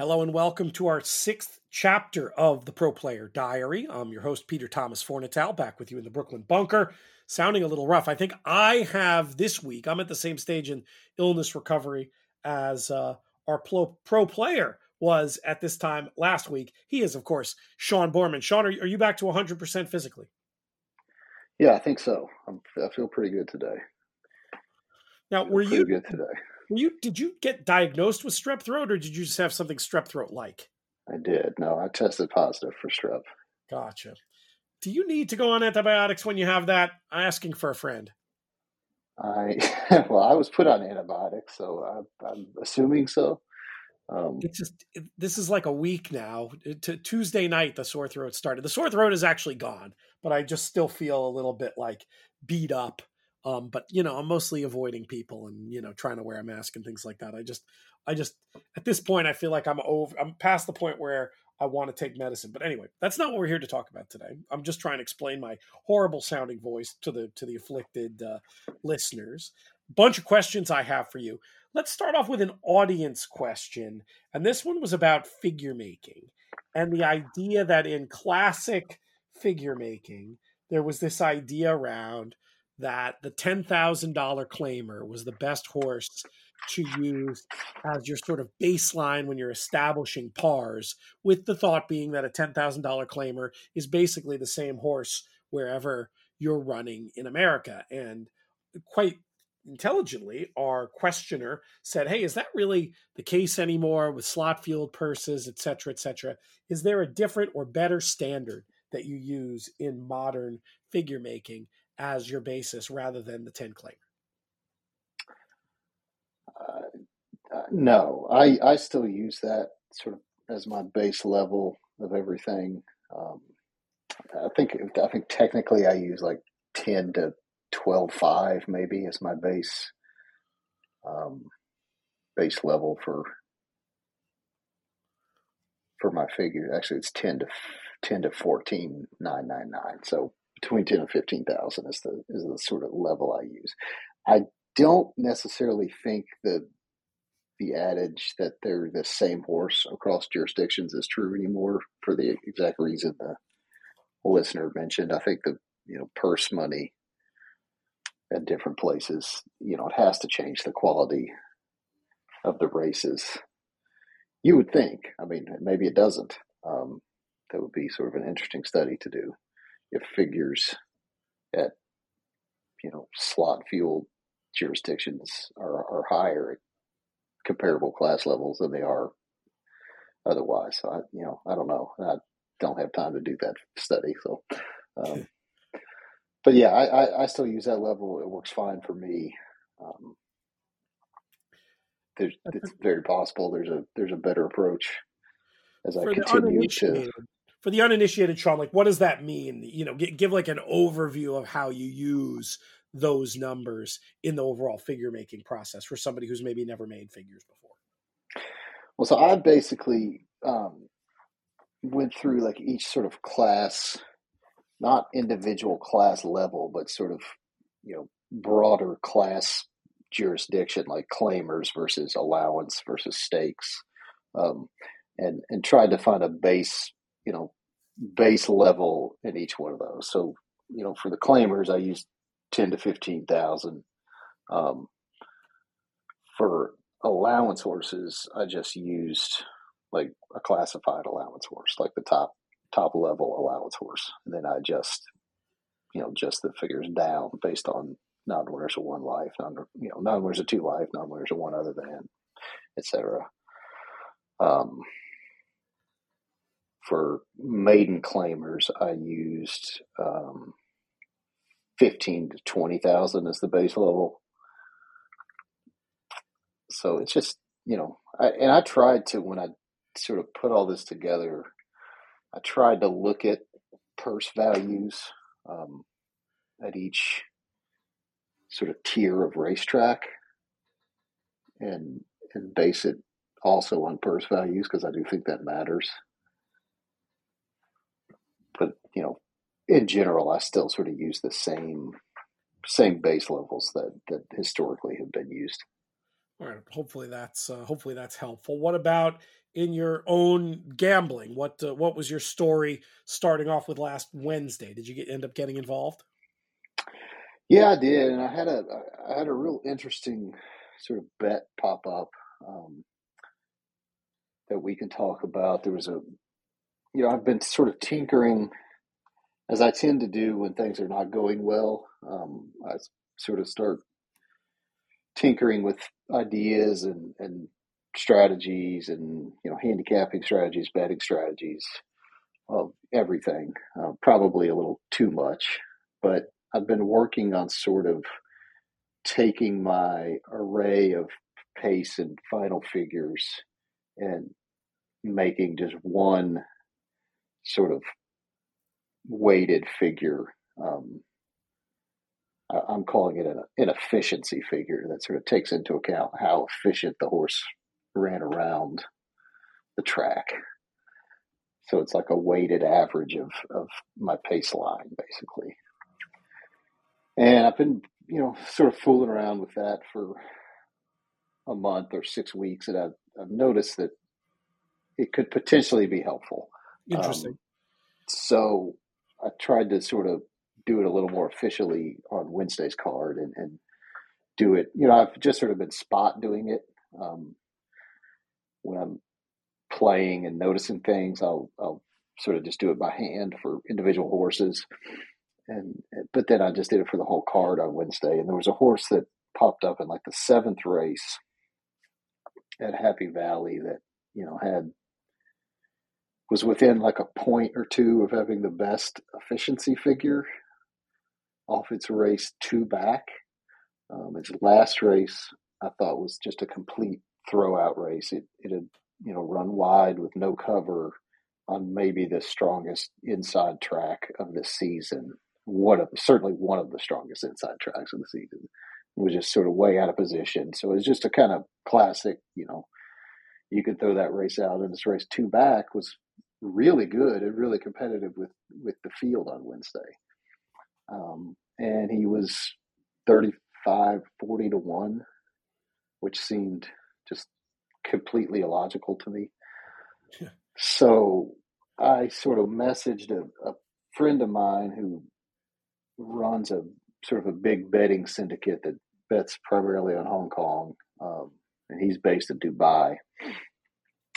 Hello and welcome to our sixth chapter of the Pro Player Diary. I'm your host, Peter Thomas Fornatale, back with you in the Brooklyn bunker. Sounding a little rough. I think I have this week, I'm at the same stage in illness recovery as uh, our pro, pro player was at this time last week. He is, of course, Sean Boarman. Sean, are, are you back to 100% physically? Yeah, I think so. I'm, i feel pretty good today. Now, were you good today? Were you did you get diagnosed with strep throat or did you just have something strep throat like? I did. No, I tested positive for strep. Gotcha. Do you need to go on antibiotics when you have that? I'm asking for a friend. I well, I was put on antibiotics, so I, I'm assuming so. Um, it's just this is like a week now. To Tuesday night, the sore throat started. The sore throat is actually gone, but I just still feel a little bit like beat up um, but you know, I'm mostly avoiding people and you know trying to wear a mask and things like that. I just, I just at this point, I feel like I'm over. I'm past the point where I want to take medicine. But anyway, that's not what we're here to talk about today. I'm just trying to explain my horrible sounding voice to the to the afflicted uh, listeners. Bunch of questions I have for you. Let's start off with an audience question, and this one was about figure making and the idea that in classic figure making there was this idea around that the $10,000 claimer was the best horse to use as your sort of baseline when you're establishing pars, with the thought being that a $10,000 claimer is basically the same horse wherever you're running in America. And quite intelligently, our questioner said, Hey, is that really the case anymore with slot field purses, et cetera, et cetera? Is there a different or better standard that you use in modern figure making? As your basis rather than the 10 claimer? Uh, uh, no, I, I still use that sort of as my base level of everything. Um, I think I think technically I use like 10 to 12 5 maybe as my base um, base level for for my figure. Actually, it's 10 to 10 to 14 999. So between ten and fifteen thousand is the is the sort of level I use. I don't necessarily think that the adage that they're the same horse across jurisdictions is true anymore for the exact reason the listener mentioned. I think the you know purse money at different places, you know, it has to change the quality of the races. You would think. I mean, maybe it doesn't. Um, that would be sort of an interesting study to do if figures at you know slot fuel jurisdictions are, are higher at comparable class levels than they are otherwise. So I, you know, I don't know. I don't have time to do that study. So, um, but yeah, I, I, I, still use that level. It works fine for me. Um, there's, it's very possible there's a there's a better approach as I continue to for the uninitiated, Sean, like what does that mean? You know, give, give like an overview of how you use those numbers in the overall figure making process for somebody who's maybe never made figures before. Well, so I basically um, went through like each sort of class, not individual class level, but sort of you know broader class jurisdiction, like claimers versus allowance versus stakes, um, and and tried to find a base you know, base level in each one of those. So, you know, for the claimers, I used 10 to 15,000. Um, for allowance horses, I just used like a classified allowance horse, like the top, top level allowance horse. And then I just, you know, just the figures down based on non-winners of one life, non, you know, non-winners of two life, non-winners of one other than, etc. Um, for maiden claimers, I used um, fifteen to twenty thousand as the base level. So it's just you know, I, and I tried to when I sort of put all this together, I tried to look at purse values um, at each sort of tier of racetrack, and and base it also on purse values because I do think that matters you know, in general, I still sort of use the same same base levels that that historically have been used. All right. Hopefully that's uh, hopefully that's helpful. What about in your own gambling? What uh, what was your story starting off with last Wednesday? Did you get, end up getting involved? Yeah, I did, and I had a I had a real interesting sort of bet pop up um, that we can talk about. There was a, you know, I've been sort of tinkering as I tend to do when things are not going well. Um, I sort of start tinkering with ideas and, and strategies and you know handicapping strategies, betting strategies, of everything. Uh, probably a little too much, but I've been working on sort of taking my array of pace and final figures and making just one sort of weighted figure. Um, I'm calling it an, an efficiency figure that sort of takes into account how efficient the horse ran around the track. So it's like a weighted average of, of my pace line, basically. And I've been, you know, sort of fooling around with that for a month or six weeks, and I've, I've noticed that it could potentially be helpful. Interesting. Um, so I tried to sort of do it a little more officially on Wednesday's card and, and do it. You know, I've just sort of been spot doing it. Um, when I'm playing and noticing things, I'll I'll sort of just do it by hand for individual horses. And but then I just did it for the whole card on Wednesday. And there was a horse that popped up in like the seventh race at Happy Valley that you know had was within like a point or two of having the best efficiency figure off its race two back. Um, its last race, I thought, was just a complete throwout race. It, it had, you know, run wide with no cover on maybe the strongest inside track of the season. One of certainly one of the strongest inside tracks of the season. It was just sort of way out of position. So it was just a kind of classic, you know, you could throw that race out and this race two back was really good and really competitive with with the field on Wednesday. Um, and he was 35, 40 to 1, which seemed just completely illogical to me. Yeah. So I sort of messaged a, a friend of mine who runs a sort of a big betting syndicate that bets primarily on Hong Kong, um, and he's based in Dubai.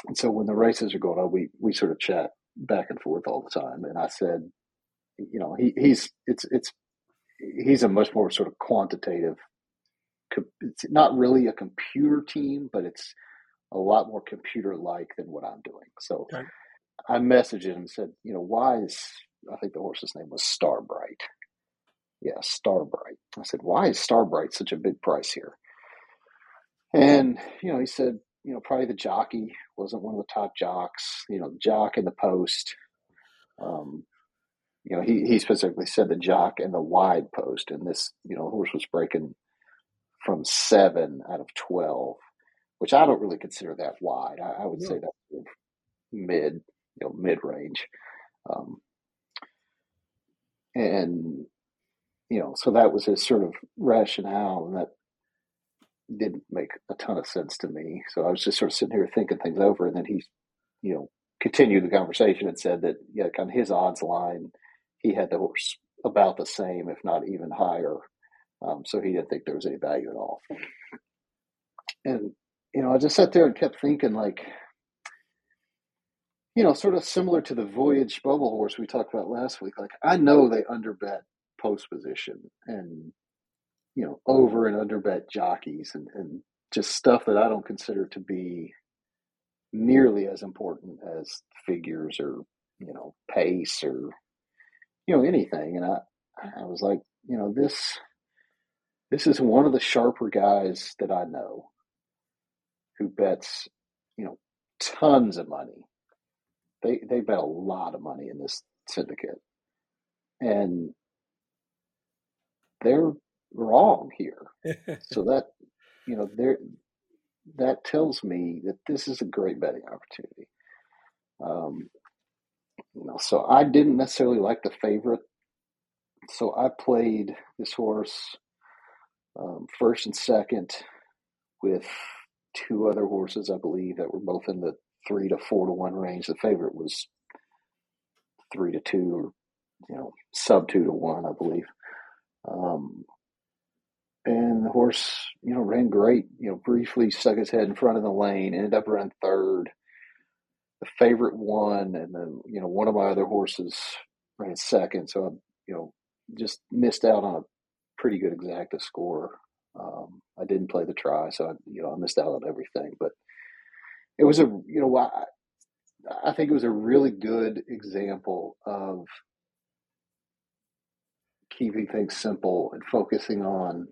And so when the races are going on, we we sort of chat back and forth all the time. And I said, you know, he, he's it's it's he's a much more sort of quantitative. It's not really a computer team, but it's a lot more computer like than what I'm doing. So okay. I messaged him and said, you know, why is I think the horse's name was Starbright. Yeah, Starbright. I said, why is Starbright such a big price here? And you know, he said, you know, probably the jockey wasn't one of the top jocks. You know, the jock in the post. Um, you know, he, he specifically said the jock and the wide post, and this, you know, horse was breaking from seven out of twelve, which I don't really consider that wide. I, I would yeah. say that's mid, you know, mid range. Um, and you know, so that was his sort of rationale, and that didn't make a ton of sense to me. So I was just sort of sitting here thinking things over, and then he, you know, continued the conversation and said that yeah, kind of his odds line, he had the horse about the same, if not even higher. Um, so he didn't think there was any value at all. And you know, I just sat there and kept thinking, like, you know, sort of similar to the Voyage Bubble Horse we talked about last week. Like, I know they underbet post position and you know, over and under bet jockeys and, and just stuff that I don't consider to be nearly as important as figures or, you know, pace or, you know, anything. And I, I was like, you know, this, this is one of the sharper guys that I know who bets, you know, tons of money. They, they bet a lot of money in this syndicate. And they're wrong here. so that you know there that tells me that this is a great betting opportunity. Um, you know, so I didn't necessarily like the favorite, so I played this horse um, first and second with two other horses, I believe, that were both in the three to four to one range. The favorite was three to two, or you know, sub two to one, I believe. Um, and the horse, you know, ran great. You know, briefly stuck his head in front of the lane, ended up running third. The favorite won, and then you know one of my other horses ran second. So I, you know, just missed out on a pretty good exacta score. Um, I didn't play the try, so I, you know I missed out on everything. But it was a you know I, I think it was a really good example of keeping things simple and focusing on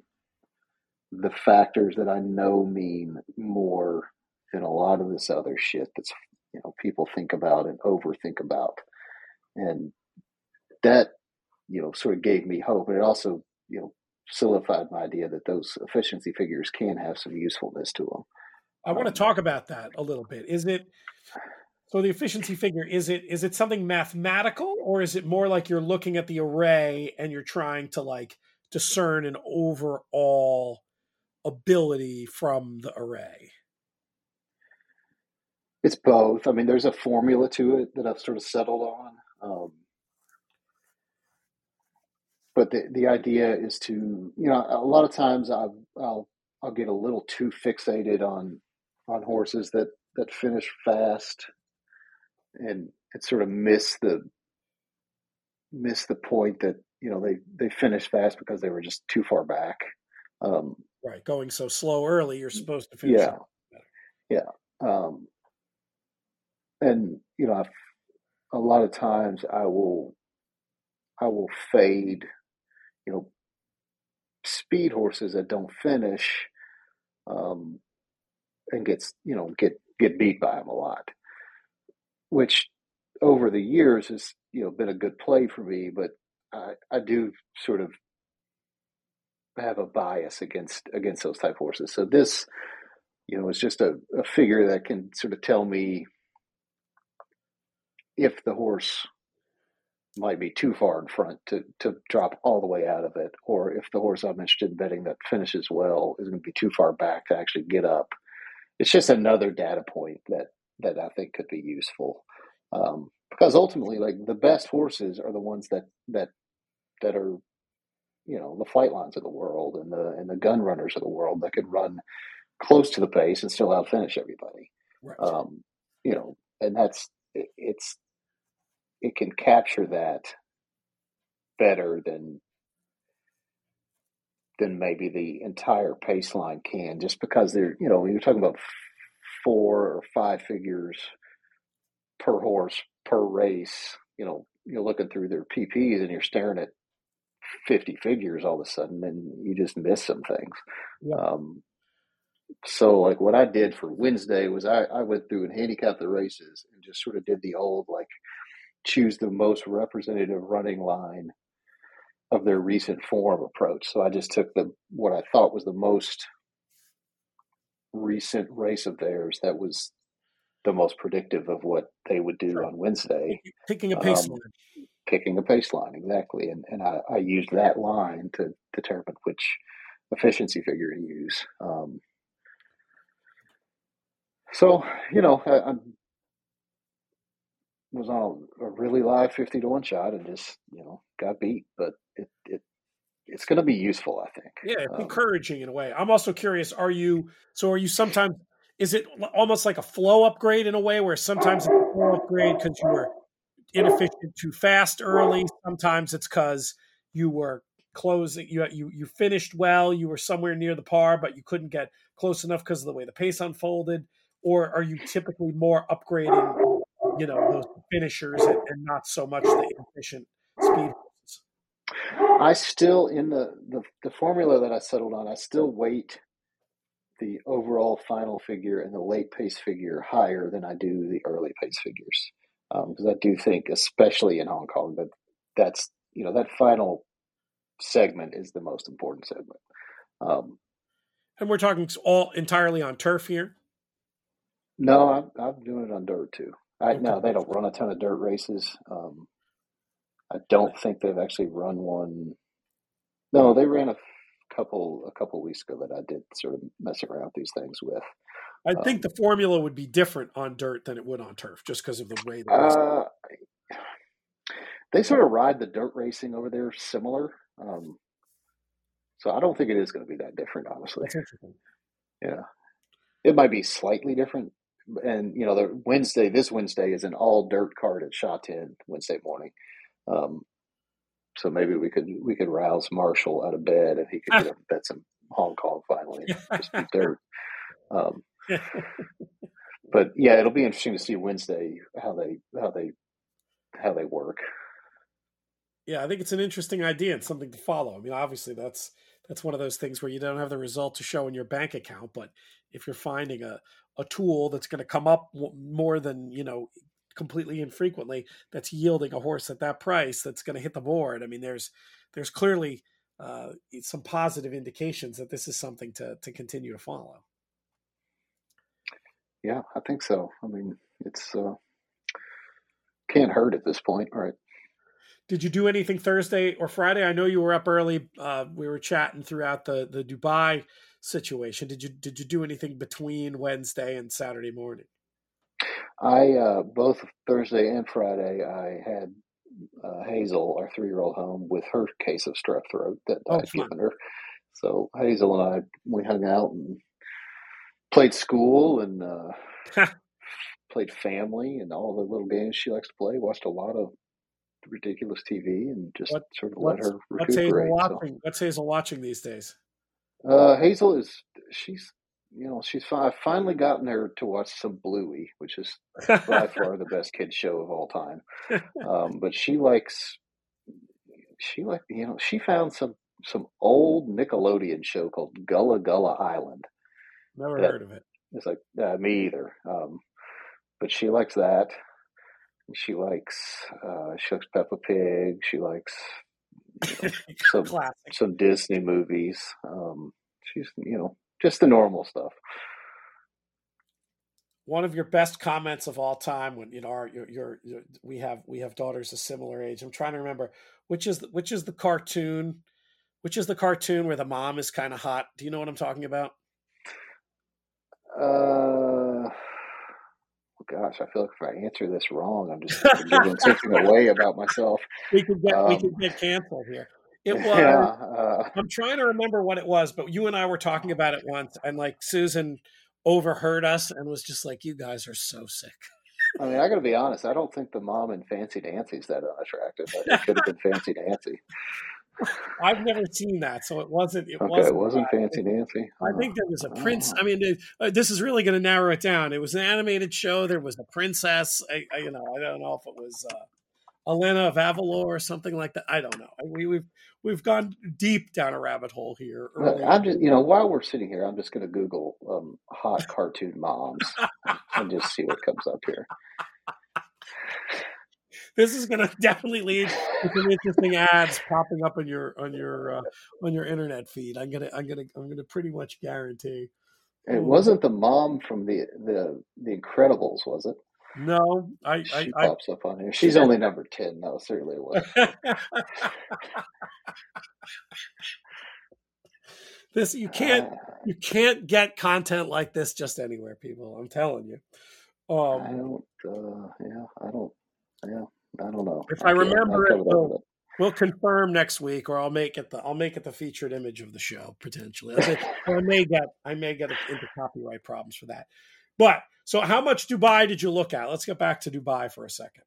the factors that I know mean more than a lot of this other shit that's you know people think about and overthink about, and that you know sort of gave me hope, and it also you know solidified my idea that those efficiency figures can have some usefulness to them. I want to um, talk about that a little bit. Is it so the efficiency figure is it is it something mathematical or is it more like you're looking at the array and you're trying to like discern an overall ability from the array? It's both. I mean, there's a formula to it that I've sort of settled on. Um, but the, the idea is to, you know, a lot of times I'll, I'll, I'll get a little too fixated on, on horses that, that finish fast and, and sort of miss the, miss the point that, you know, they, they finish fast because they were just too far back. Um, right. Going so slow early, you're supposed to finish. Yeah. Yeah. Um, and you know, I've, a lot of times I will, I will fade, you know, speed horses that don't finish, um, and gets you know get get beat by them a lot, which over the years has you know been a good play for me, but I I do sort of have a bias against against those type horses. So this, you know, is just a, a figure that can sort of tell me if the horse might be too far in front to, to drop all the way out of it, or if the horse I'm interested in betting that finishes well is going to be too far back to actually get up. It's just another data point that that I think could be useful. Um, because ultimately, like the best horses are the ones that that that are, you know, the Flightlines of the world and the and the gun runners of the world that could run close to the pace and still outfinish everybody. Right. Um, you know, and that's it, it's it can capture that better than than maybe the entire pace line can just because they're you know when you're talking about four or five figures per horse per race you know you're looking through their pp's and you're staring at 50 figures all of a sudden and you just miss some things yeah. um, so like what i did for wednesday was I, I went through and handicapped the races and just sort of did the old like choose the most representative running line of their recent form approach. So I just took the what I thought was the most recent race of theirs that was the most predictive of what they would do sure. on Wednesday. Picking a pace um. Picking a pace line, exactly. And and I, I used that line to determine which efficiency figure to use. Um, so, you know, I, I'm was on a, really live 50 to 1 shot and just, you know, got beat. But it, it it's going to be useful, I think. Yeah, um, encouraging in a way. I'm also curious, are you, so are you sometimes, is it almost like a flow upgrade in a way where sometimes it's a flow upgrade because you were inefficient too fast early? Sometimes it's because you were closing, you, you, you finished well, you were somewhere near the par, but you couldn't get close enough because of the way the pace unfolded? Or are you typically more upgrading you know those finishers and, and not so much the efficient speed I still in the, the the formula that I settled on. I still weight the overall final figure and the late pace figure higher than I do the early pace figures because um, I do think, especially in Hong Kong, that that's you know that final segment is the most important segment. Um, and we're talking all entirely on turf here. No, I'm, I'm doing it on dirt too. I no, they don't run a ton of dirt races. Um, I don't think they've actually run one. No, they ran a couple a couple weeks ago that I did sort of mess around with these things with. I um, think the formula would be different on dirt than it would on turf, just because of the way. Uh, they sort of ride the dirt racing over there similar. Um, so I don't think it is going to be that different, honestly. Yeah, it might be slightly different. And you know, the Wednesday, this Wednesday is an all dirt card at Sha Tin Wednesday morning. Um, so maybe we could we could rouse Marshall out of bed and he could get up bet some Hong Kong finally. Just be dirt. Um, but yeah, it'll be interesting to see Wednesday how they how they how they work. Yeah, I think it's an interesting idea and something to follow. I mean, obviously that's that's one of those things where you don't have the result to show in your bank account, but if you're finding a a tool that's going to come up more than you know completely infrequently that's yielding a horse at that price that's going to hit the board. I mean, there's there's clearly uh, some positive indications that this is something to to continue to follow. Yeah, I think so. I mean, it's uh, can't hurt at this point, right? Did you do anything Thursday or Friday? I know you were up early. Uh, we were chatting throughout the the Dubai situation. Did you did you do anything between Wednesday and Saturday morning? I uh, both Thursday and Friday I had uh, Hazel, our three year old, home with her case of strep throat that oh, I'd given her. So Hazel and I we hung out and played school and uh, played family and all the little games she likes to play. Watched a lot of ridiculous TV and just what, sort of let her recuperate. What's Hazel, watching, so. what's Hazel watching these days? Uh, Hazel is she's you know she's I've finally gotten her to watch some Bluey, which is by far the best kids show of all time. Um, but she likes she like you know she found some some old Nickelodeon show called Gullah Gullah Island. Never heard of it. It's like uh, me either. Um, but she likes that. She likes uh, she likes Peppa Pig. She likes you know, some some Disney movies. Um, she's you know just the normal stuff. One of your best comments of all time when you know our, your, your, your we have we have daughters a similar age. I'm trying to remember which is the, which is the cartoon, which is the cartoon where the mom is kind of hot. Do you know what I'm talking about? Uh, gosh, I feel like if I answer this wrong, I'm just giving something away about myself. We could get um, we could get canceled here. It was. Yeah, uh, I'm trying to remember what it was, but you and I were talking about it once, and like Susan overheard us and was just like, "You guys are so sick." I mean, I got to be honest. I don't think the mom in Fancy Nancy's that unattractive. It could have been Fancy Nancy. I've never seen that, so it wasn't. It okay, wasn't, it wasn't Fancy Nancy. I think there was a prince. I mean, uh, this is really going to narrow it down. It was an animated show. There was a princess. I, I you know, I don't know if it was uh, Elena of Avalor or something like that. I don't know. We, we've we've gone deep down a rabbit hole here. I'm just, you know, while we're sitting here, I'm just going to Google um, hot cartoon moms and just see what comes up here this is going to definitely lead to some interesting ads popping up on your on your uh, on your internet feed. I'm gonna I'm gonna I'm gonna pretty much guarantee. It wasn't the mom from the the the Incredibles, was it? No, I she I, pops I, up on here. She's only number ten. No, certainly it was. this you can't uh, you can't get content like this just anywhere, people. I'm telling you. Um, I don't. Uh, yeah, I don't. Yeah, I don't know. If I, I remember it, we'll, it, we'll, confirm next week, or I'll make it the I'll make it the featured image of the show potentially. I may get I may get into copyright problems for that. But so, how much Dubai did you look at? Let's get back to Dubai for a second.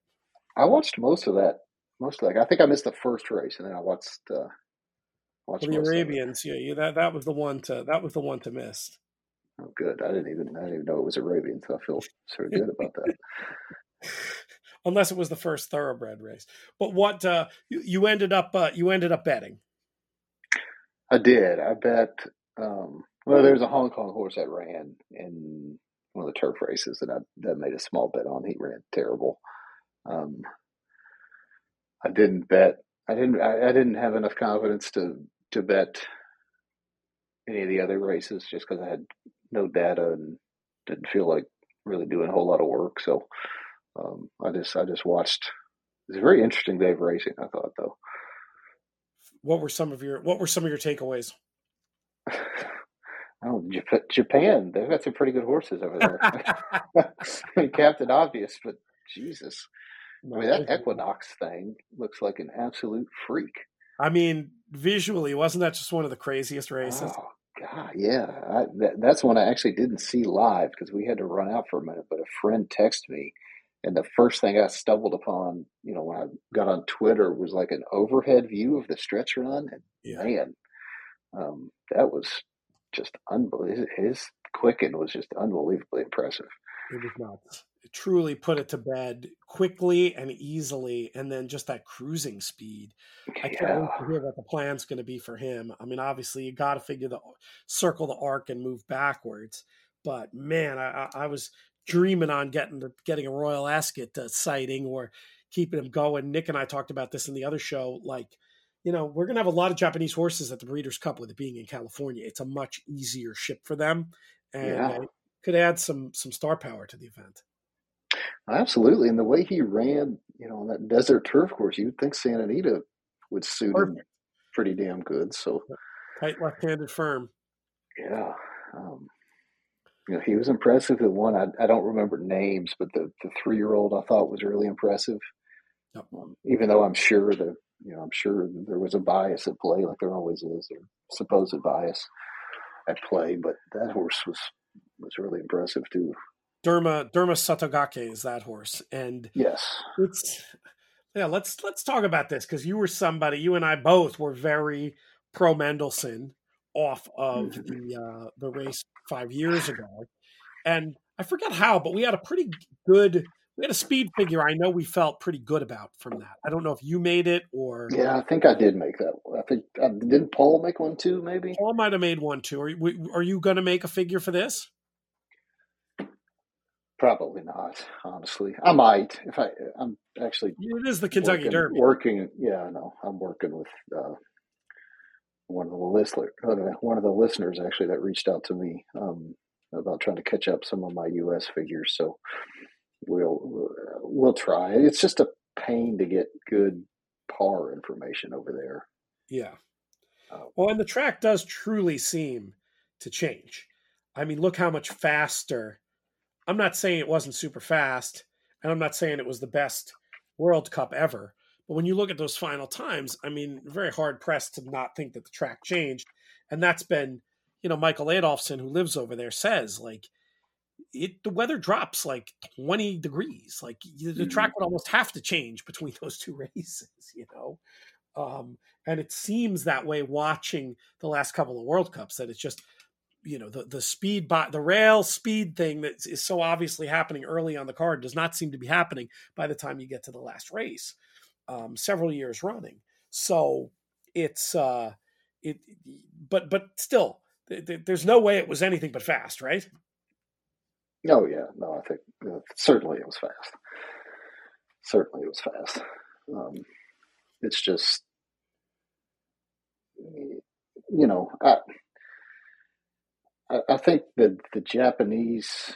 I watched most of that. Most of that. I think I missed the first race, and then I watched. Uh, watched the Arabians, yeah, yeah, that that was the one to that was the one to miss. Oh, good. I didn't even I didn't even know it was Arabian, so I feel sort of good about that. Unless it was the first thoroughbred race. But what uh, you, you ended up uh, you ended up betting? I did. I bet. Um, well, there's a Hong Kong horse that ran in one of the turf races that I that made a small bet on. He ran terrible. Um, I didn't bet. I didn't. I, I didn't have enough confidence to to bet any of the other races just because I had no data and didn't feel like really doing a whole lot of work. So um, I just I just watched. It's a very interesting day of racing. I thought though. What were some of your What were some of your takeaways? Oh, Japan, they've got some pretty good horses over there. I mean, Captain Obvious, but Jesus. I mean, that Equinox thing looks like an absolute freak. I mean, visually, wasn't that just one of the craziest races? Oh, God, yeah. I, that, that's one I actually didn't see live because we had to run out for a minute, but a friend texted me. And the first thing I stumbled upon, you know, when I got on Twitter was like an overhead view of the stretch run. And yeah. man, um, that was just unbelievable. His quicken was just unbelievably impressive. It was nuts. It truly put it to bed quickly and easily, and then just that cruising speed. I can't yeah. wait to hear what the plan's going to be for him. I mean, obviously, you got to figure the circle the arc and move backwards. But man, I, I was dreaming on getting getting a Royal Ascot uh, sighting or keeping him going. Nick and I talked about this in the other show, like you know, we're going to have a lot of Japanese horses at the Breeders' Cup with it being in California. It's a much easier ship for them, and yeah. could add some some star power to the event. Absolutely, and the way he ran, you know, on that desert turf course, you'd think Santa Anita would suit Perfect. him pretty damn good. So tight left-handed firm. Yeah, um, you know, he was impressive. The one I, I don't remember names, but the the three-year-old I thought was really impressive. Yep. Um, even though I'm sure the you know, I'm sure there was a bias at play, like there always is, or supposed bias at play. But that horse was was really impressive too. Derma Derma Sotogake is that horse, and yes, it's yeah. Let's let's talk about this because you were somebody. You and I both were very pro Mendelssohn off of mm-hmm. the uh, the race five years ago, and I forget how, but we had a pretty good we had a speed figure I know we felt pretty good about from that. I don't know if you made it or yeah, I think I did make that. I think uh, didn't Paul make one too? Maybe Paul might have made one too. Are you, are you going to make a figure for this? Probably not. Honestly, I might if I. I'm actually. It is the Kentucky working, Derby. Working, yeah, I know. I'm working with uh, one of the listener, uh, one of the listeners actually that reached out to me um, about trying to catch up some of my U.S. figures. So we'll we'll try. It's just a pain to get good par information over there. Yeah. Um, well, and the track does truly seem to change. I mean, look how much faster. I'm not saying it wasn't super fast, and I'm not saying it was the best World Cup ever. But when you look at those final times, I mean, very hard pressed to not think that the track changed. And that's been, you know, Michael Adolphson, who lives over there, says like it the weather drops like 20 degrees like the mm-hmm. track would almost have to change between those two races you know um, and it seems that way watching the last couple of world cups that it's just you know the the speed by the rail speed thing that is so obviously happening early on the card does not seem to be happening by the time you get to the last race um, several years running so it's uh it but but still there's no way it was anything but fast right Oh yeah, no, I think uh, certainly it was fast. Certainly it was fast. Um, it's just, you know, I, I think that the Japanese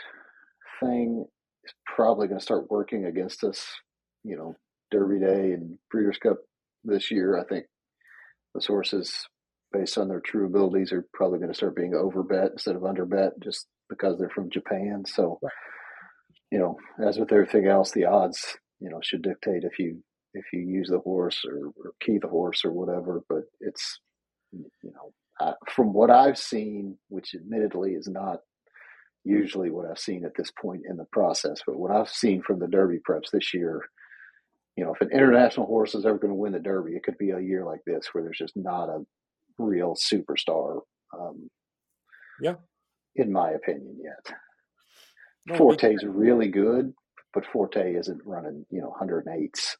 thing is probably going to start working against us. You know, Derby Day and Breeders' Cup this year. I think the sources, based on their true abilities, are probably going to start being overbet instead of underbet, just because they're from Japan. So, you know, as with everything else, the odds, you know, should dictate if you if you use the horse or, or key the horse or whatever. But it's, you know, I, from what I've seen, which admittedly is not usually what I've seen at this point in the process, but what I've seen from the Derby preps this year, you know, if an international horse is ever going to win the Derby, it could be a year like this where there's just not a real superstar. Um, yeah in my opinion, yet. No, Forte's really good, but Forte isn't running, you know, 108s.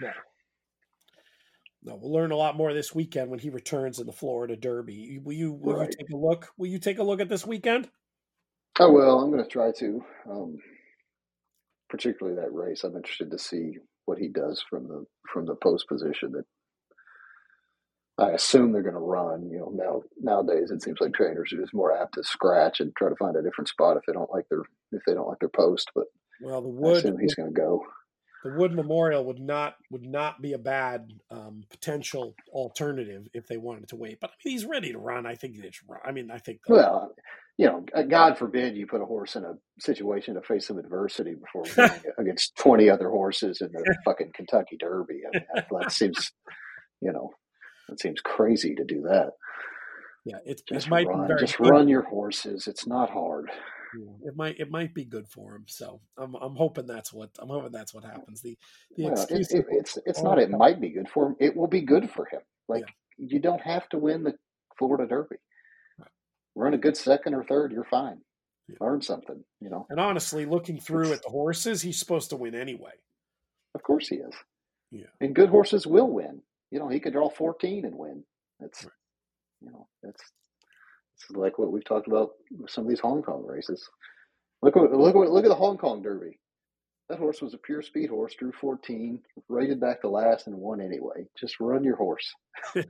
No. No, we'll learn a lot more this weekend when he returns in the Florida Derby. Will you will right. you take a look? Will you take a look at this weekend? Oh well, I'm going to try to. Um, particularly that race, I'm interested to see what he does from the from the post position that I assume they're going to run. You know, now nowadays it seems like trainers are just more apt to scratch and try to find a different spot if they don't like their if they don't like their post. But well, the wood. I assume he's going to go. The Wood Memorial would not would not be a bad um, potential alternative if they wanted to wait. But I mean, he's ready to run. I think they should run. I mean, I think. Well, you know, God forbid you put a horse in a situation to face some adversity before against twenty other horses in the fucking Kentucky Derby. I mean, that, that seems, you know, it seems crazy to do that. Yeah, it's just it might run, be just run your horses. It's not hard. It might it might be good for him. So I'm I'm hoping that's what I'm hoping that's what happens. The the well, excuse it, it, it's it's not. It might be good for him. It will be good for him. Like yeah. you don't have to win the Florida Derby. Right. Run a good second or third, you're fine. Yeah. Learn something, you know. And honestly, looking through at the horses, he's supposed to win anyway. Of course he is. Yeah. And good horses will win. You know, he could draw 14 and win. That's right. you know, that's it's like what we've talked about with some of these Hong Kong races. Look at look at look at the Hong Kong Derby. That horse was a pure speed horse, drew 14, rated back to last, and won anyway. Just run your horse. it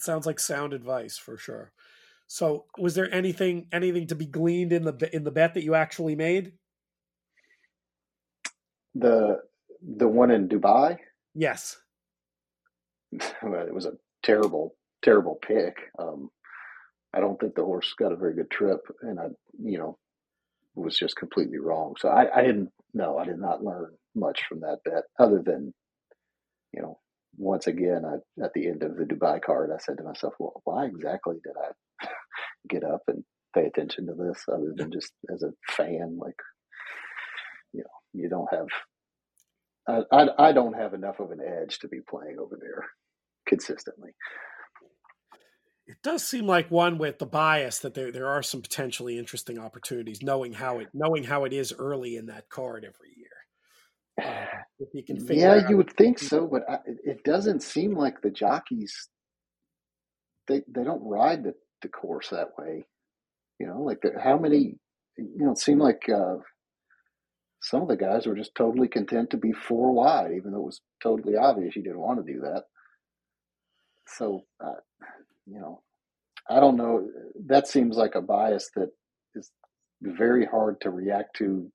sounds like sound advice for sure. So, was there anything anything to be gleaned in the in the bet that you actually made? The the one in Dubai. Yes. it was a terrible terrible pick. Um, I don't think the horse got a very good trip, and I, you know, was just completely wrong. So I, I didn't know. I did not learn much from that bet, other than, you know, once again, I, at the end of the Dubai card, I said to myself, "Well, why exactly did I get up and pay attention to this, other than just as a fan? Like, you know, you don't have." I, I, I don't have enough of an edge to be playing over there consistently it does seem like one with the bias that there there are some potentially interesting opportunities, knowing how it knowing how it is early in that card every year. Uh, if you can yeah, you would think so, but I, it doesn't seem like the jockeys they they don't ride the, the course that way. You know, like the, how many? You know, it seemed like uh, some of the guys were just totally content to be four wide, even though it was totally obvious you didn't want to do that. So, uh, you know, I don't know. That seems like a bias that is very hard to react to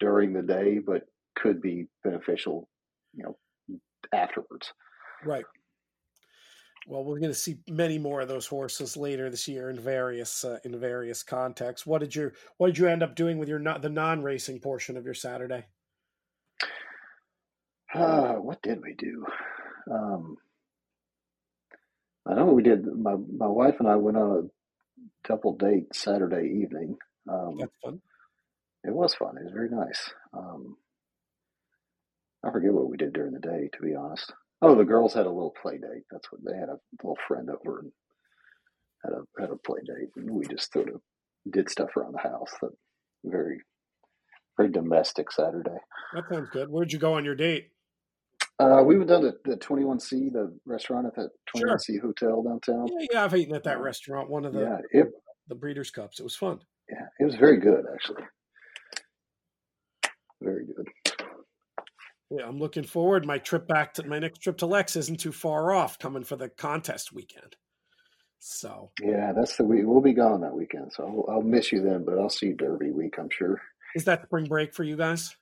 during the day, but could be beneficial, you know, afterwards. Right. Well, we're going to see many more of those horses later this year in various uh, in various contexts. What did you What did you end up doing with your not the non racing portion of your Saturday? Uh, what did we do? Um, I know we did. My my wife and I went on a double date Saturday evening. Um, That's fun. It was fun. It was very nice. Um, I forget what we did during the day, to be honest. Oh, the girls had a little play date. That's what they had a little friend over and had a had a play date, and we just sort of did stuff around the house. That very very domestic Saturday. That sounds good. Where'd you go on your date? Uh, we went down to the 21C, the restaurant at the 21C sure. Hotel downtown. Yeah, yeah, I've eaten at that restaurant, one of the yeah, it, the Breeders' Cups. It was fun. Yeah, it was very good, actually. Very good. Yeah, I'm looking forward. My trip back to my next trip to Lex isn't too far off, coming for the contest weekend. So yeah, that's the week. We'll be gone that weekend, so I'll, I'll miss you then. But I'll see you Derby week, I'm sure. Is that spring break for you guys?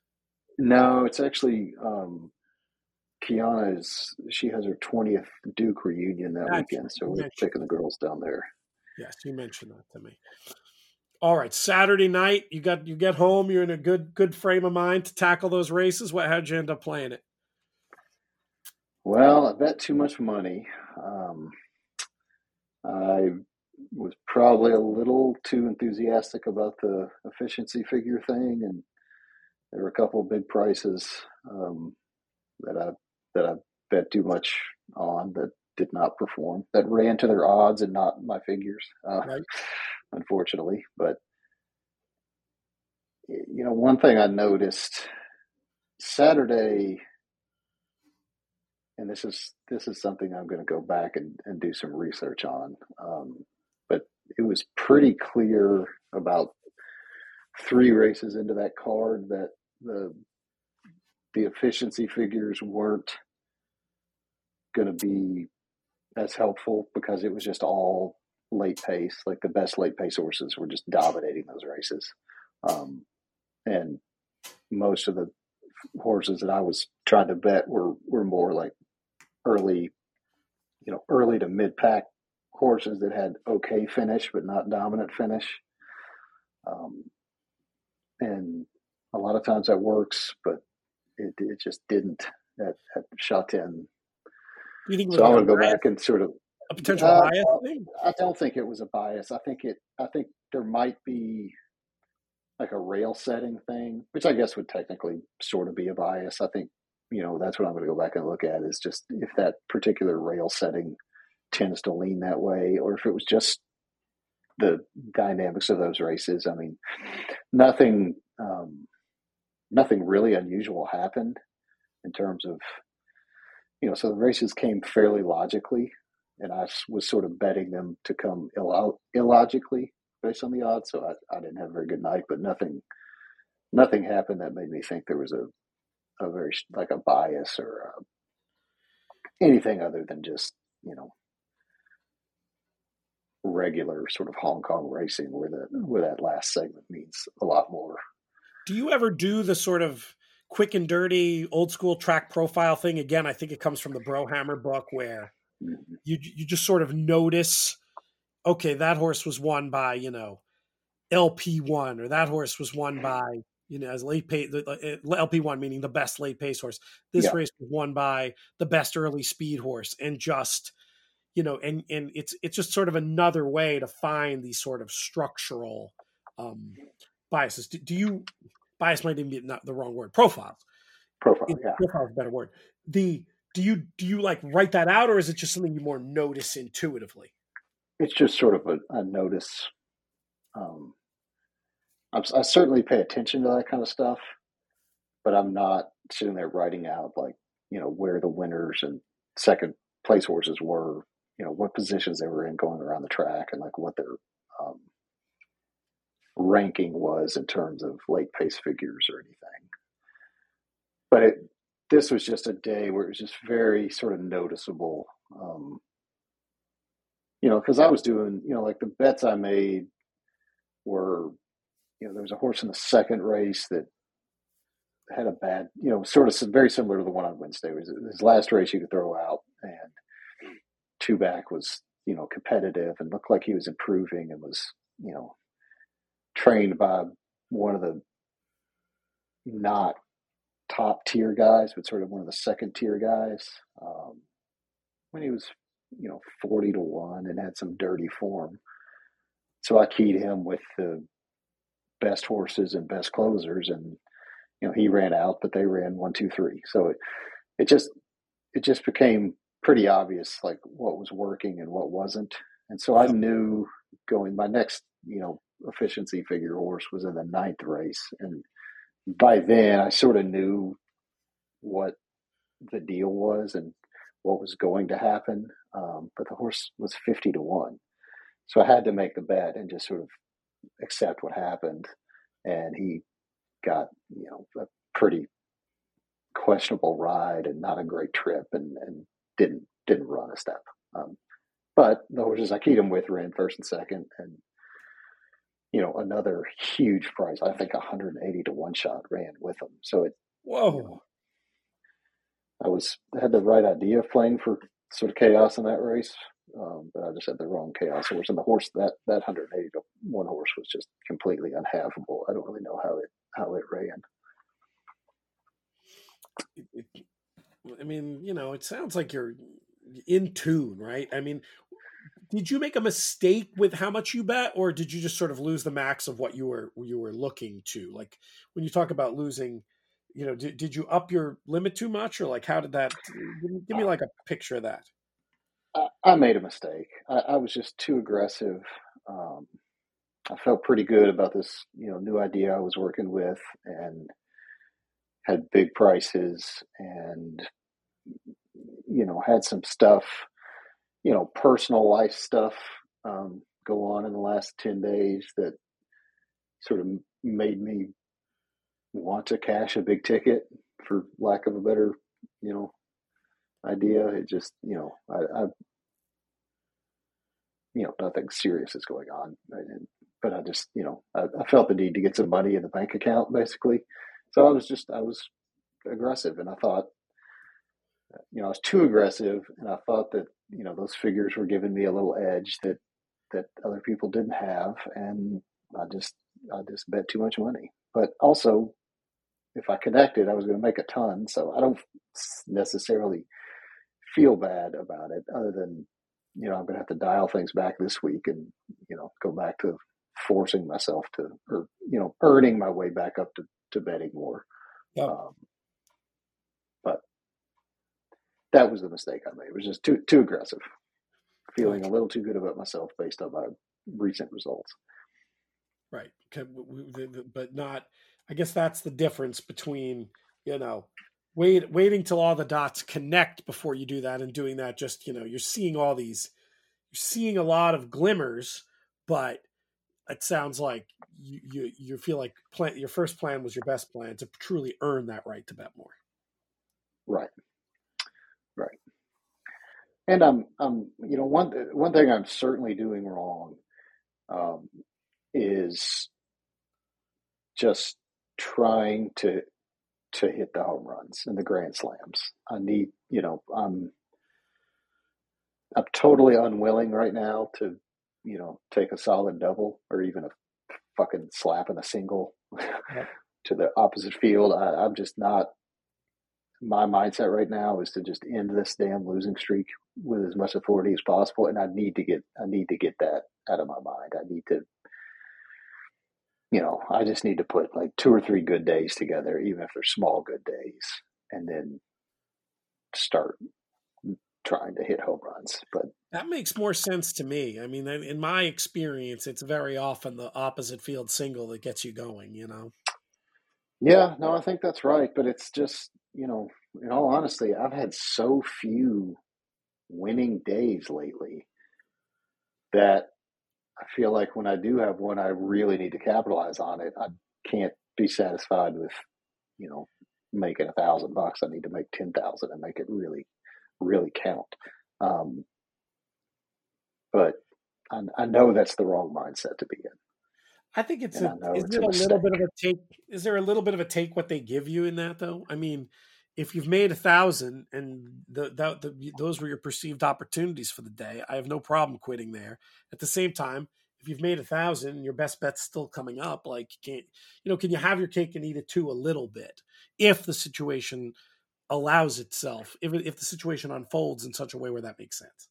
No, it's actually um, Kiana is she has her twentieth Duke reunion that weekend, so we're taking the girls down there. Yes, you mentioned that to me. All right, Saturday night, you got you get home, you're in a good good frame of mind to tackle those races. What how'd you end up playing it? Well, I bet too much money. Um, I was probably a little too enthusiastic about the efficiency figure thing, and there were a couple of big prices um, that I that I bet too much on that did not perform, that ran to their odds and not my figures, uh, right. unfortunately. But, you know, one thing I noticed Saturday, and this is this is something I'm going to go back and, and do some research on. Um, but it was pretty clear about three races into that card that the the efficiency figures weren't going to be as helpful because it was just all late pace. Like the best late pace horses were just dominating those races. Um, and most of the horses that I was trying to bet were were more like early, you know, early to mid pack horses that had okay finish but not dominant finish. Um, and a lot of times that works, but it, it just didn't at, at Sha Tin. You think so I'm gonna go back and sort of a potential uh, bias thing? I don't think it was a bias. I think it. I think there might be like a rail setting thing, which I guess would technically sort of be a bias. I think you know that's what I'm going to go back and look at is just if that particular rail setting tends to lean that way, or if it was just the dynamics of those races. I mean, nothing, um, nothing really unusual happened in terms of, you know, so the races came fairly logically, and I was sort of betting them to come Ill- illogically based on the odds. So I, I didn't have a very good night, but nothing, nothing happened that made me think there was a, a very like a bias or a, uh, anything other than just you know regular sort of Hong Kong racing where the where that last segment means a lot more. Do you ever do the sort of quick and dirty old school track profile thing again? I think it comes from the Brohamer book where mm-hmm. you you just sort of notice, okay, that horse was won by you know LP one or that horse was won by you know as late pace LP one meaning the best late pace horse. This yeah. race was won by the best early speed horse, and just you know, and and it's it's just sort of another way to find these sort of structural um, biases. Do, do you bias might even be not the wrong word profiles? Profile, yeah, profile is a better word. The do you do you like write that out, or is it just something you more notice intuitively? It's just sort of a, a notice. Um, I'm, I certainly pay attention to that kind of stuff, but I'm not sitting there writing out like you know where the winners and second place horses were you know what positions they were in going around the track and like what their um, ranking was in terms of late pace figures or anything. But it, this was just a day where it was just very sort of noticeable. Um, you know, because I was doing, you know, like the bets I made were, you know, there was a horse in the second race that had a bad, you know, sort of very similar to the one on Wednesday. It was his last race you could throw out, and two back was you know competitive and looked like he was improving and was you know trained by one of the not top tier guys, but sort of one of the second tier guys. Um, when he was you know forty to one and had some dirty form, so I keyed him with the best horses and best closers, and you know he ran out, but they ran one, two, three. So it it just it just became pretty obvious like what was working and what wasn't. And so I knew going my next, you know, efficiency figure horse was in the ninth race. And by then I sort of knew what the deal was and what was going to happen. Um, but the horse was 50 to 1. So I had to make the bet and just sort of accept what happened. And he got, you know, a pretty questionable ride and not a great trip and, and didn't didn't run a step. Um, but the horses I keyed him with ran first and second, and you know another huge price. I think 180 to one shot ran with them. So it whoa. You know, I was had the right idea of playing for sort of chaos in that race, um, but I just had the wrong chaos horse, and the horse that that 180 to one horse was just completely unhavable. I don't really know how it how it ran. I mean, you know, it sounds like you're in tune, right? I mean, did you make a mistake with how much you bet, or did you just sort of lose the max of what you were you were looking to? Like when you talk about losing, you know, did, did you up your limit too much, or like how did that? Give me like a picture of that. I, I made a mistake. I, I, was just too aggressive. Um, I felt pretty good about this, you know, new idea I was working with, and had big prices and you know had some stuff you know personal life stuff um, go on in the last 10 days that sort of made me want to cash a big ticket for lack of a better you know idea. It just you know i, I you know nothing serious is going on but i just you know I, I, felt the need to get some money in the bank account basically. So I was just I was aggressive, and I thought, you know, I was too aggressive, and I thought that you know those figures were giving me a little edge that that other people didn't have, and I just I just bet too much money. But also, if I connected, I was going to make a ton. So I don't necessarily feel bad about it, other than you know I'm going to have to dial things back this week and you know go back to forcing myself to or you know earning my way back up to to betting more. Um, but that was the mistake I made. It was just too too aggressive, feeling a little too good about myself based on my recent results. Right. But not. I guess that's the difference between you know wait waiting till all the dots connect before you do that and doing that just you know you're seeing all these you're seeing a lot of glimmers but it sounds like you you, you feel like plan, your first plan was your best plan to truly earn that right to bet more. Right. And I'm I'm you know one one thing I'm certainly doing wrong um, is just trying to to hit the home runs and the grand slams. I need you know I'm I'm totally unwilling right now to you know, take a solid double or even a fucking slap and a single to the opposite field. I, I'm just not. My mindset right now is to just end this damn losing streak with as much authority as possible, and I need to get I need to get that out of my mind. I need to, you know, I just need to put like two or three good days together, even if they're small good days, and then start trying to hit home runs. But that makes more sense to me. I mean, in my experience, it's very often the opposite field single that gets you going. You know. Yeah, no, I think that's right. But it's just you know, in all honesty, I've had so few winning days lately that I feel like when I do have one, I really need to capitalize on it. I can't be satisfied with, you know, making a thousand bucks. I need to make ten thousand and make it really really count. Um, but I, I, know that's the wrong mindset to be in. I think it's a, is it's there a, a little bit of a take? Is there a little bit of a take what they give you in that though? I mean, if you've made a thousand and the, the, the, those were your perceived opportunities for the day, I have no problem quitting there. At the same time, if you've made a thousand and your best bet's still coming up, like you can't, you know, can you have your cake and eat it too a little bit if the situation allows itself if if the situation unfolds in such a way where that makes sense.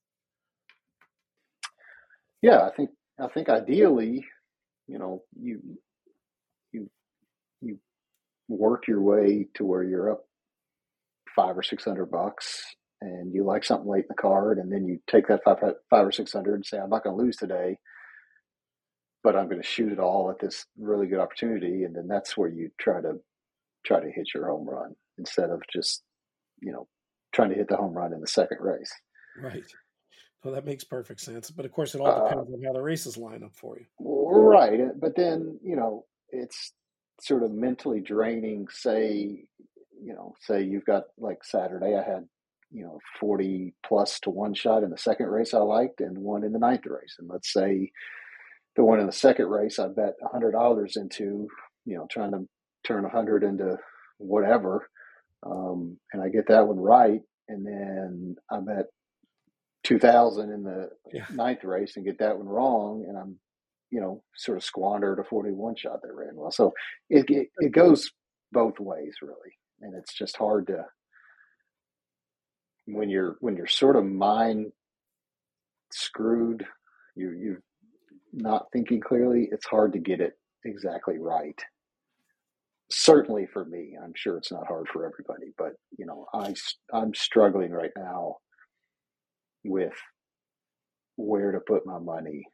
Yeah, I think I think ideally, you know, you you you work your way to where you're up five or six hundred bucks and you like something late in the card and then you take that five five or six hundred and say, I'm not gonna lose today, but I'm gonna shoot it all at this really good opportunity and then that's where you try to try to hit your home run instead of just you know trying to hit the home run in the second race. Right. That makes perfect sense. But of course, it all uh, depends uh, on how the races line up for you. Right. But then, you know, it's sort of mentally draining. Say, you know, say you've got like Saturday, I had, you know, 40 plus to one shot in the second race I liked and one in the ninth race. And let's say the one in the second race I bet $100 into, you know, trying to turn 100 into whatever um, and I get that one right, and then I bet two thousand in the yeah. ninth race and get that one wrong, and I'm you know sort of squandered a forty one shot that ran well. So it, it it goes both ways really, and it's just hard to when you're when you're sort of mind screwed, you you not thinking clearly. It's hard to get it exactly right certainly for me i'm sure it's not hard for everybody but you know i i'm struggling right now with where to put my money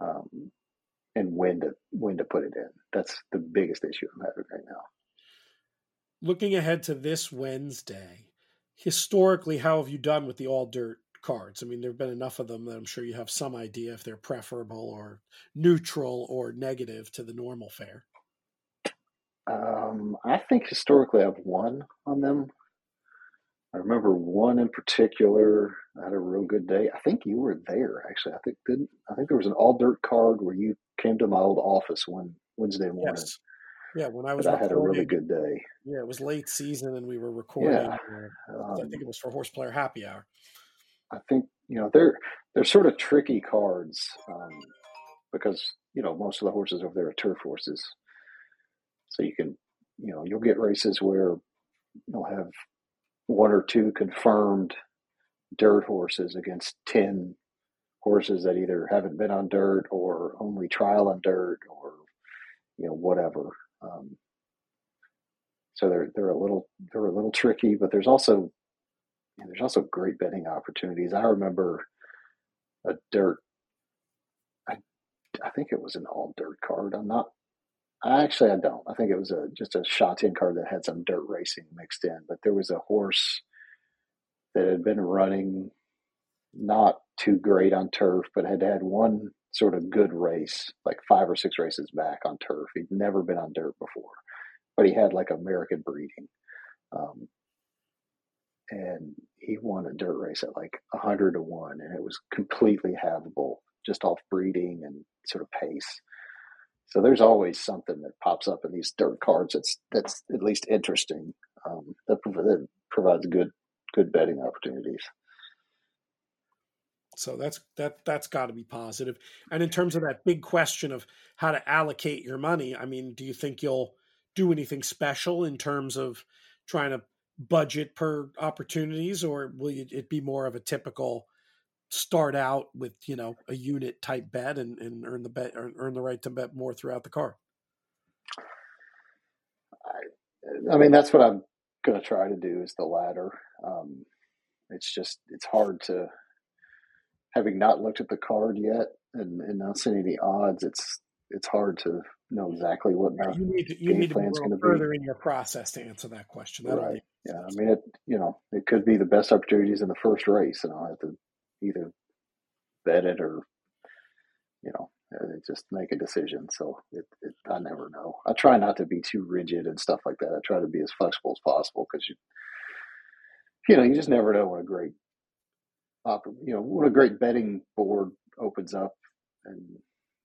um, and when to when to put it in. That's the biggest issue i'm having right now. Looking ahead to this wednesday historically how have you done with the all dirt cards? I mean there have been enough of them that i'm sure you have some idea if they're preferable or neutral or negative to the normal fare. Um, I think historically I've won on them. I remember one in particular. I had a real good day. I think you were there actually. I think didn't I think there was an all dirt card where you came to my old office one Wednesday morning. Yes. Yeah, when I was, I had a really good day. Yeah, it was late season, and we were recording. Yeah, um, I think it was for Horse Player Happy Hour. I think you know they're they're sort of tricky cards um, because you know most of the horses over there are turf horses, so you can you know you'll get races where you'll have one or two confirmed dirt horses against 10 horses that either haven't been on dirt or only trial on dirt or you know whatever. Um, so they're they're a little they're a little tricky but there's also there's also great betting opportunities. I remember a dirt I, I think it was an all dirt card. I'm not actually i don't i think it was a just a Sha Tin card that had some dirt racing mixed in but there was a horse that had been running not too great on turf, but had had one sort of good race, like five or six races back on turf. He'd never been on dirt before, but he had like American breeding. Um, and he won a dirt race at like a hundred to one, and it was completely havable just off breeding and sort of pace. So there's always something that pops up in these dirt cards that's that's at least interesting. Um, that, that provides good good betting opportunities. So that's that that's got to be positive. And in terms of that big question of how to allocate your money, I mean, do you think you'll do anything special in terms of trying to budget per opportunities, or will it be more of a typical start out with you know a unit type bet and, and earn the bet earn the right to bet more throughout the car? I, I mean, that's what I'm going to try to do is the latter. Um, it's just it's hard to having not looked at the card yet and, and not seeing any odds. It's it's hard to know exactly what my you need to, you need to be further be. in your process to answer that question. That'll right. Yeah. I mean, it you know it could be the best opportunities in the first race, and I'll have to either bet it or you know uh, just make a decision. So it, it, I never know. I try not to be too rigid and stuff like that. I try to be as flexible as possible because you, you know, you just never know what a great, you know, what a great betting board opens up, and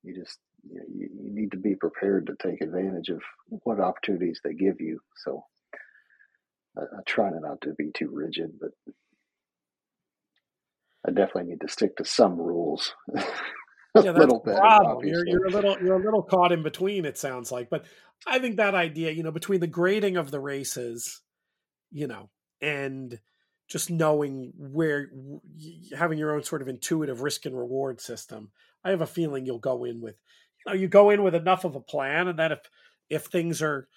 you just you, know, you, you need to be prepared to take advantage of what opportunities they give you. So I, I try not to be too rigid, but I definitely need to stick to some rules. yeah, that's the problem. You're, you're a little you're a little caught in between. It sounds like, but I think that idea, you know, between the grading of the races, you know, and just knowing where having your own sort of intuitive risk and reward system, I have a feeling you'll go in with, you know, you go in with enough of a plan, and that if if things are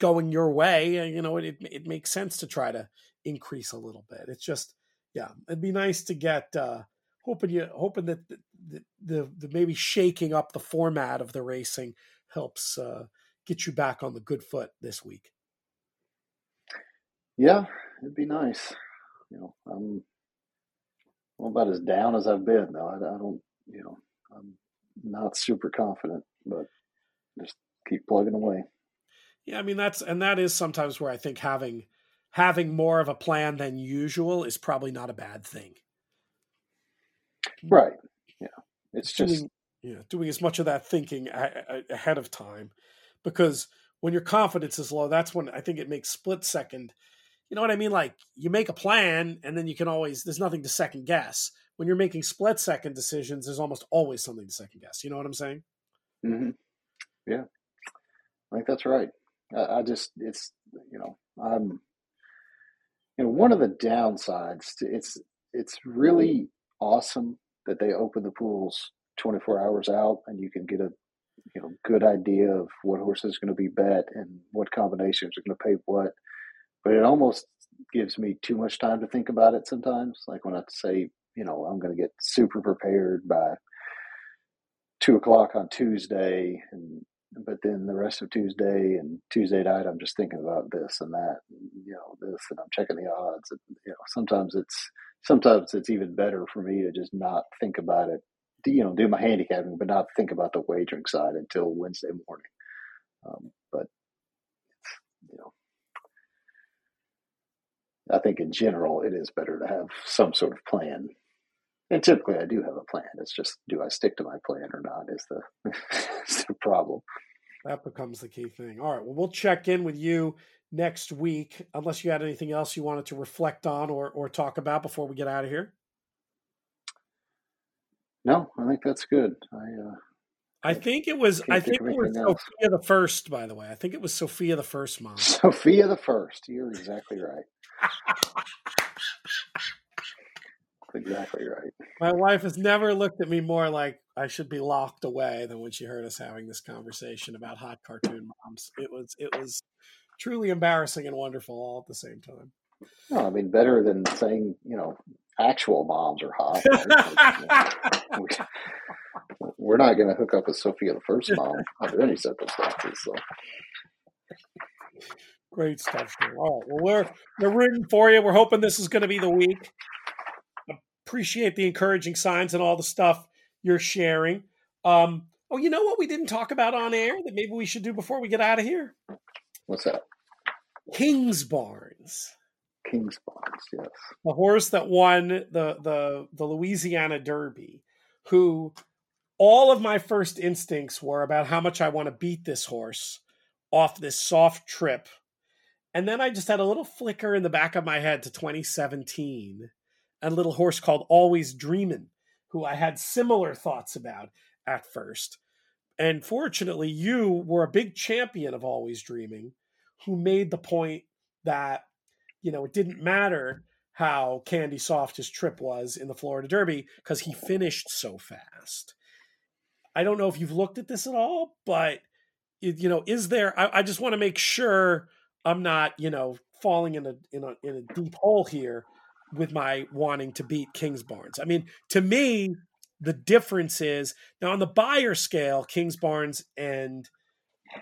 going your way, uh, you know, it it makes sense to try to increase a little bit. It's just, yeah, it'd be nice to get. uh hoping you hoping that the, the, the maybe shaking up the format of the racing helps uh, get you back on the good foot this week. Yeah, it'd be nice. You know, I'm, I'm about as down as I've been. Though I, I don't, you know, I'm not super confident, but just keep plugging away. Yeah, I mean that's and that is sometimes where I think having having more of a plan than usual is probably not a bad thing. Right. Yeah. It's just doing, yeah, doing as much of that thinking a- a- ahead of time, because when your confidence is low, that's when I think it makes split second. You know what I mean? Like you make a plan, and then you can always there's nothing to second guess. When you're making split second decisions, there's almost always something to second guess. You know what I'm saying? Mm-hmm. Yeah, I think that's right. I, I just it's you know I'm you know one of the downsides to, it's it's really awesome that they open the pools 24 hours out and you can get a you know good idea of what horse is going to be bet and what combinations are going to pay what. But it almost gives me too much time to think about it sometimes. Like when i say you know i'm going to get super prepared by two o'clock on tuesday and but then the rest of tuesday and tuesday night i'm just thinking about this and that and, you know this and i'm checking the odds and you know sometimes it's sometimes it's even better for me to just not think about it, you know, do my handicapping, but not think about the wagering side until Wednesday morning. Um, but, you know, I think in general, it is better to have some sort of plan. And typically, I do have a plan. It's just, do I stick to my plan or not? Is the is the problem. That becomes the key thing. All right. Well, we'll check in with you next week, unless you had anything else you wanted to reflect on or, or talk about before we get out of here. No, I think that's good. I uh, I think it was. I think it was else. Sophia the first. By the way, I think it was Sophia the first mom. Sophia the first. You're exactly right. exactly right. My wife has never looked at me more like I should be locked away than when she heard us having this conversation about hot cartoon moms. It was. It was truly embarrassing and wonderful all at the same time. No, I mean better than saying you know actual moms are hot. we're not going to hook up with Sophia the first mom under any circumstances. So. Great stuff. All right. Well, we're we're rooting for you. We're hoping this is going to be the week. Appreciate the encouraging signs and all the stuff you're sharing. Um, oh, you know what we didn't talk about on air that maybe we should do before we get out of here? What's that? Kingsbarns. Kingsbarns, yes. The horse that won the the the Louisiana Derby, who all of my first instincts were about how much I want to beat this horse off this soft trip. And then I just had a little flicker in the back of my head to 2017, a little horse called Always Dreaming, who I had similar thoughts about at first. And fortunately, you were a big champion of Always Dreaming, who made the point that, you know, it didn't matter how candy soft his trip was in the Florida Derby because he finished so fast. I don't know if you've looked at this at all, but you know, is there? I, I just want to make sure I'm not, you know, falling in a in a in a deep hole here with my wanting to beat Kings Kingsbarns. I mean, to me, the difference is now on the Beyer scale, Kings Kingsbarns and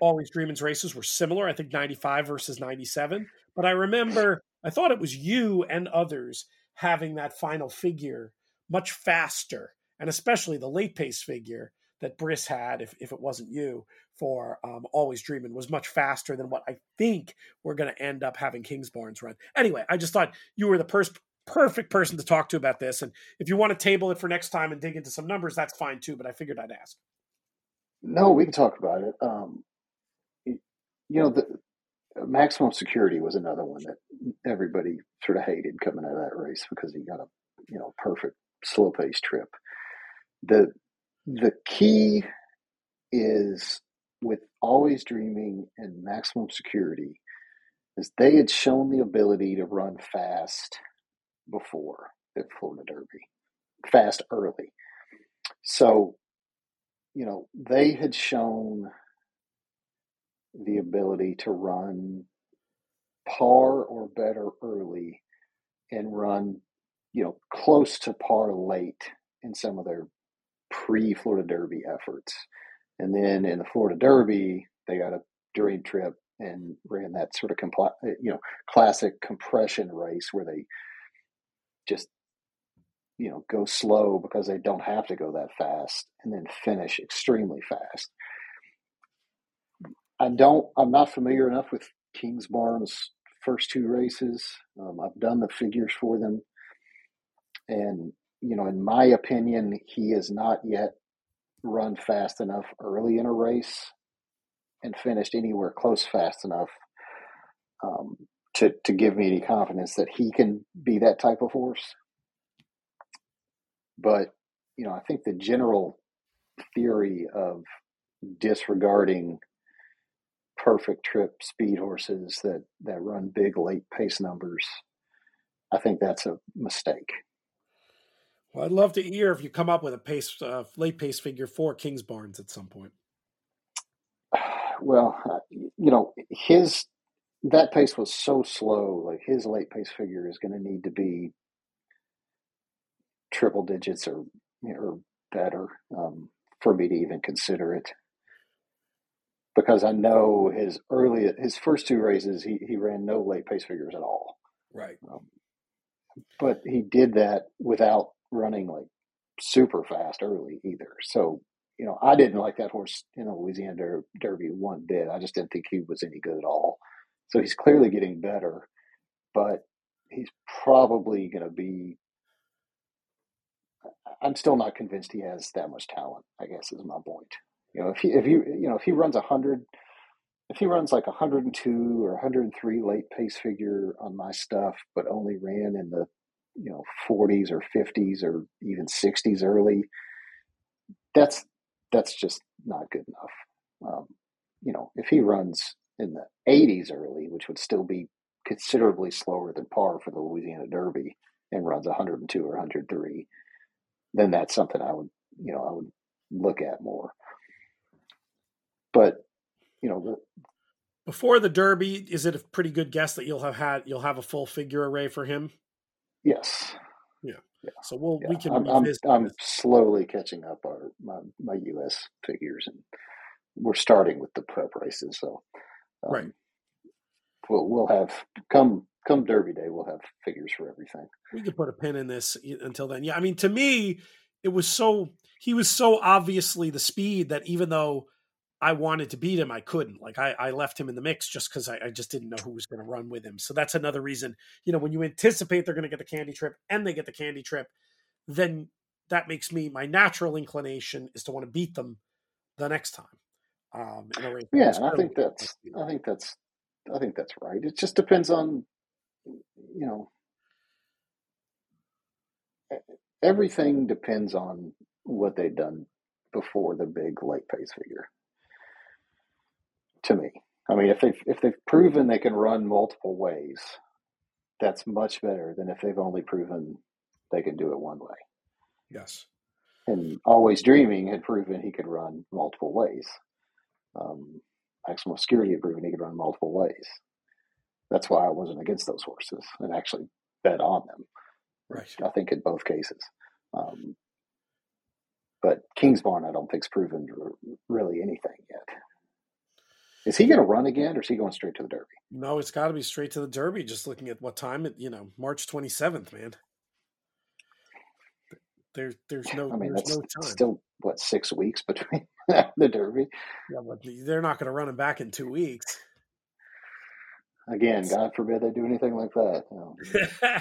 Always Dreaming's races were similar. I think 95 versus 97. But I remember I thought it was you and others having that final figure much faster, and especially the late pace figure that Bris had, if, if it wasn't you, for um, Always Dreaming was much faster than what I think we're going to end up having Kings Kingsbarns run. Anyway, I just thought you were the pers- perfect person to talk to about this. And if you want to table it for next time and dig into some numbers, that's fine too. But I figured I'd ask. No, we can talk about it. Um, you know, the maximum security was another one that everybody sort of hated coming out of that race because he got a you know perfect slow pace trip. The the key is with always dreaming and maximum security is they had shown the ability to run fast before the Florida Derby, fast early. So, you know, they had shown the ability to run par or better early and run, you know, close to par late in some of their pre Florida Derby efforts. And then in the Florida Derby, they got a dream trip and ran that sort of compl- you know classic compression race where they just you know go slow because they don't have to go that fast and then finish extremely fast. I don't. I'm not familiar enough with Kingsbarn's first two races. Um, I've done the figures for them, and you know, in my opinion, he has not yet run fast enough early in a race and finished anywhere close fast enough um, to to give me any confidence that he can be that type of horse. But you know, I think the general theory of disregarding perfect trip speed horses that that run big late pace numbers, I think that's a mistake. Well, I'd love to hear if you come up with a pace, uh, late pace figure for Kings Kingsbarns at some point. Well, uh, you know, his that pace was so slow. Like his late pace figure is going to need to be triple digits or or better um, for me to even consider it. Because I know his early his first two races he he ran no late pace figures at all. Right. Um, but he did that without running like super fast early either. So, you know, I didn't like that horse in the Louisiana Derby one bit. I just didn't think he was any good at all. So he's clearly getting better, but he's probably going to be. I'm still not convinced he has that much talent. I guess is my point. You know, if he if he you know if he runs a hundred, if he runs like a hundred and two or hundred and three late pace figure on my stuff, but only ran in the you know 40s or 50s or even 60s early, that's that's just not good enough. Um, you know, if he runs in the 80s early, which would still be considerably slower than par for the Louisiana Derby, and runs 102 or 103, then that's something I would, you know, I would look at more. But, you know, the, before the Derby, is it a pretty good guess that you'll have had you'll have a full figure array for him? Yes. Yeah. yeah. So we'll yeah. we can. I'm, I'm, I'm, slowly catching up our my, my U.S. figures, and we're starting with the prep races. So um, right, we'll we'll have come come Derby Day, we'll have figures for everything. We could put a pin in this until then. Yeah, I mean, to me, it was so he was so obviously the speed that even though I wanted to beat him, I couldn't. Like I, I left him in the mix just because I, I, just didn't know who was going to run with him. So that's another reason. You know, when you anticipate they're going to get the candy trip and they get the candy trip, then that makes me my natural inclination is to want to beat them the next time. Um, yeah, I think that's I think that's I think that's right. It just depends on you know, everything depends on what they've done before the big late pace figure. To me, I mean, if they've if they've proven they can run multiple ways, that's much better than if they've only proven they can do it one way. Yes. And always dreaming had proven he could run multiple ways. Um, Maximum Security proven he could run multiple ways. That's why I wasn't against those horses and actually bet on them. Right. I think in both cases. Um, but Kingsbarn, I don't think's proven really anything yet. Is he going to run again, or is he going straight to the Derby? No, it's got to be straight to the Derby. Just looking at what time it, you know, March twenty seventh, man. There's there's no. I mean, that's no still what six weeks between the Derby. Yeah, but they're not going to run him back in two weeks. Again, God forbid they do anything like that. Know.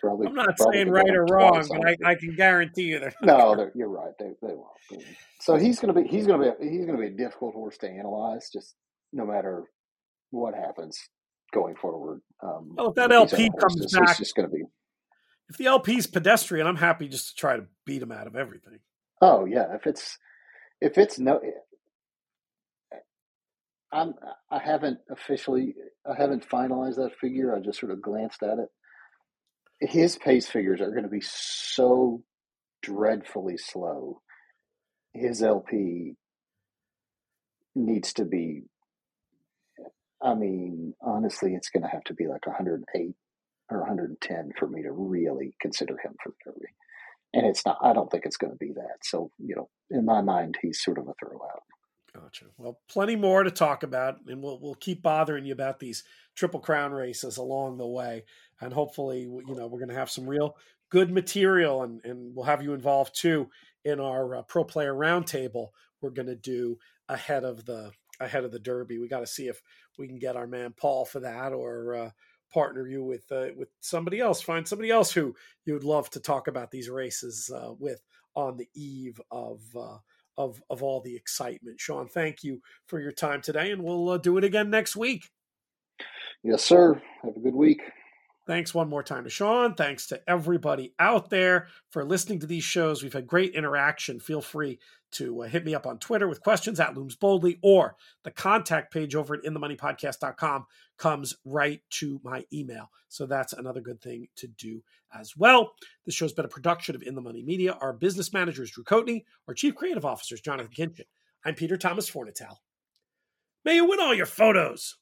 probably, I'm not saying right or wrong, but I, I, can guarantee you that. No, They're, you're right. They, they won't. So he's going to be he's going to be he's going to be a difficult horse to analyze. Just no matter what happens going forward. Um, well, if that LP comes horses, back, it's just going to be. If the LP's pedestrian, I'm happy just to try to beat him out of everything. Oh yeah, if it's if it's no eh, I'm I haven't officially I haven't finalized that figure. I just sort of glanced at it. His pace figures are going to be so dreadfully slow. His LP needs to be I mean, honestly, it's going to have to be like 108 or 110 for me to really consider him for the Derby. And it's not, I don't think it's going to be that. So, you know, in my mind, he's sort of a throwout. Gotcha. Well, plenty more to talk about, and we'll we'll keep bothering you about these triple crown races along the way, and hopefully, you know, we're going to have some real good material, and and we'll have you involved too in our uh, pro player roundtable. We're going to do ahead of the ahead of the Derby. We got to see if we can get our man Paul for that, or uh, partner you with uh, with somebody else. Find somebody else who you would love to talk about these races uh, with on the eve of uh, of of all the excitement. Sean, thank you for your time today, and we'll uh, do it again next week. Yes, sir. Have a good week. Thanks one more time to Sean. Thanks to everybody out there for listening to these shows. We've had great interaction. Feel free to uh, hit me up on Twitter with questions at Looms Boldly or the contact page over at inthemoneypodcast.com comes right to my email. So that's another good thing to do as well. This show's been a production of In the Money Media. Our business manager is Drew Coatney. Our chief creative officer is Jonathan Kinchin. I'm Peter Thomas Fornatale. May you win all your photos.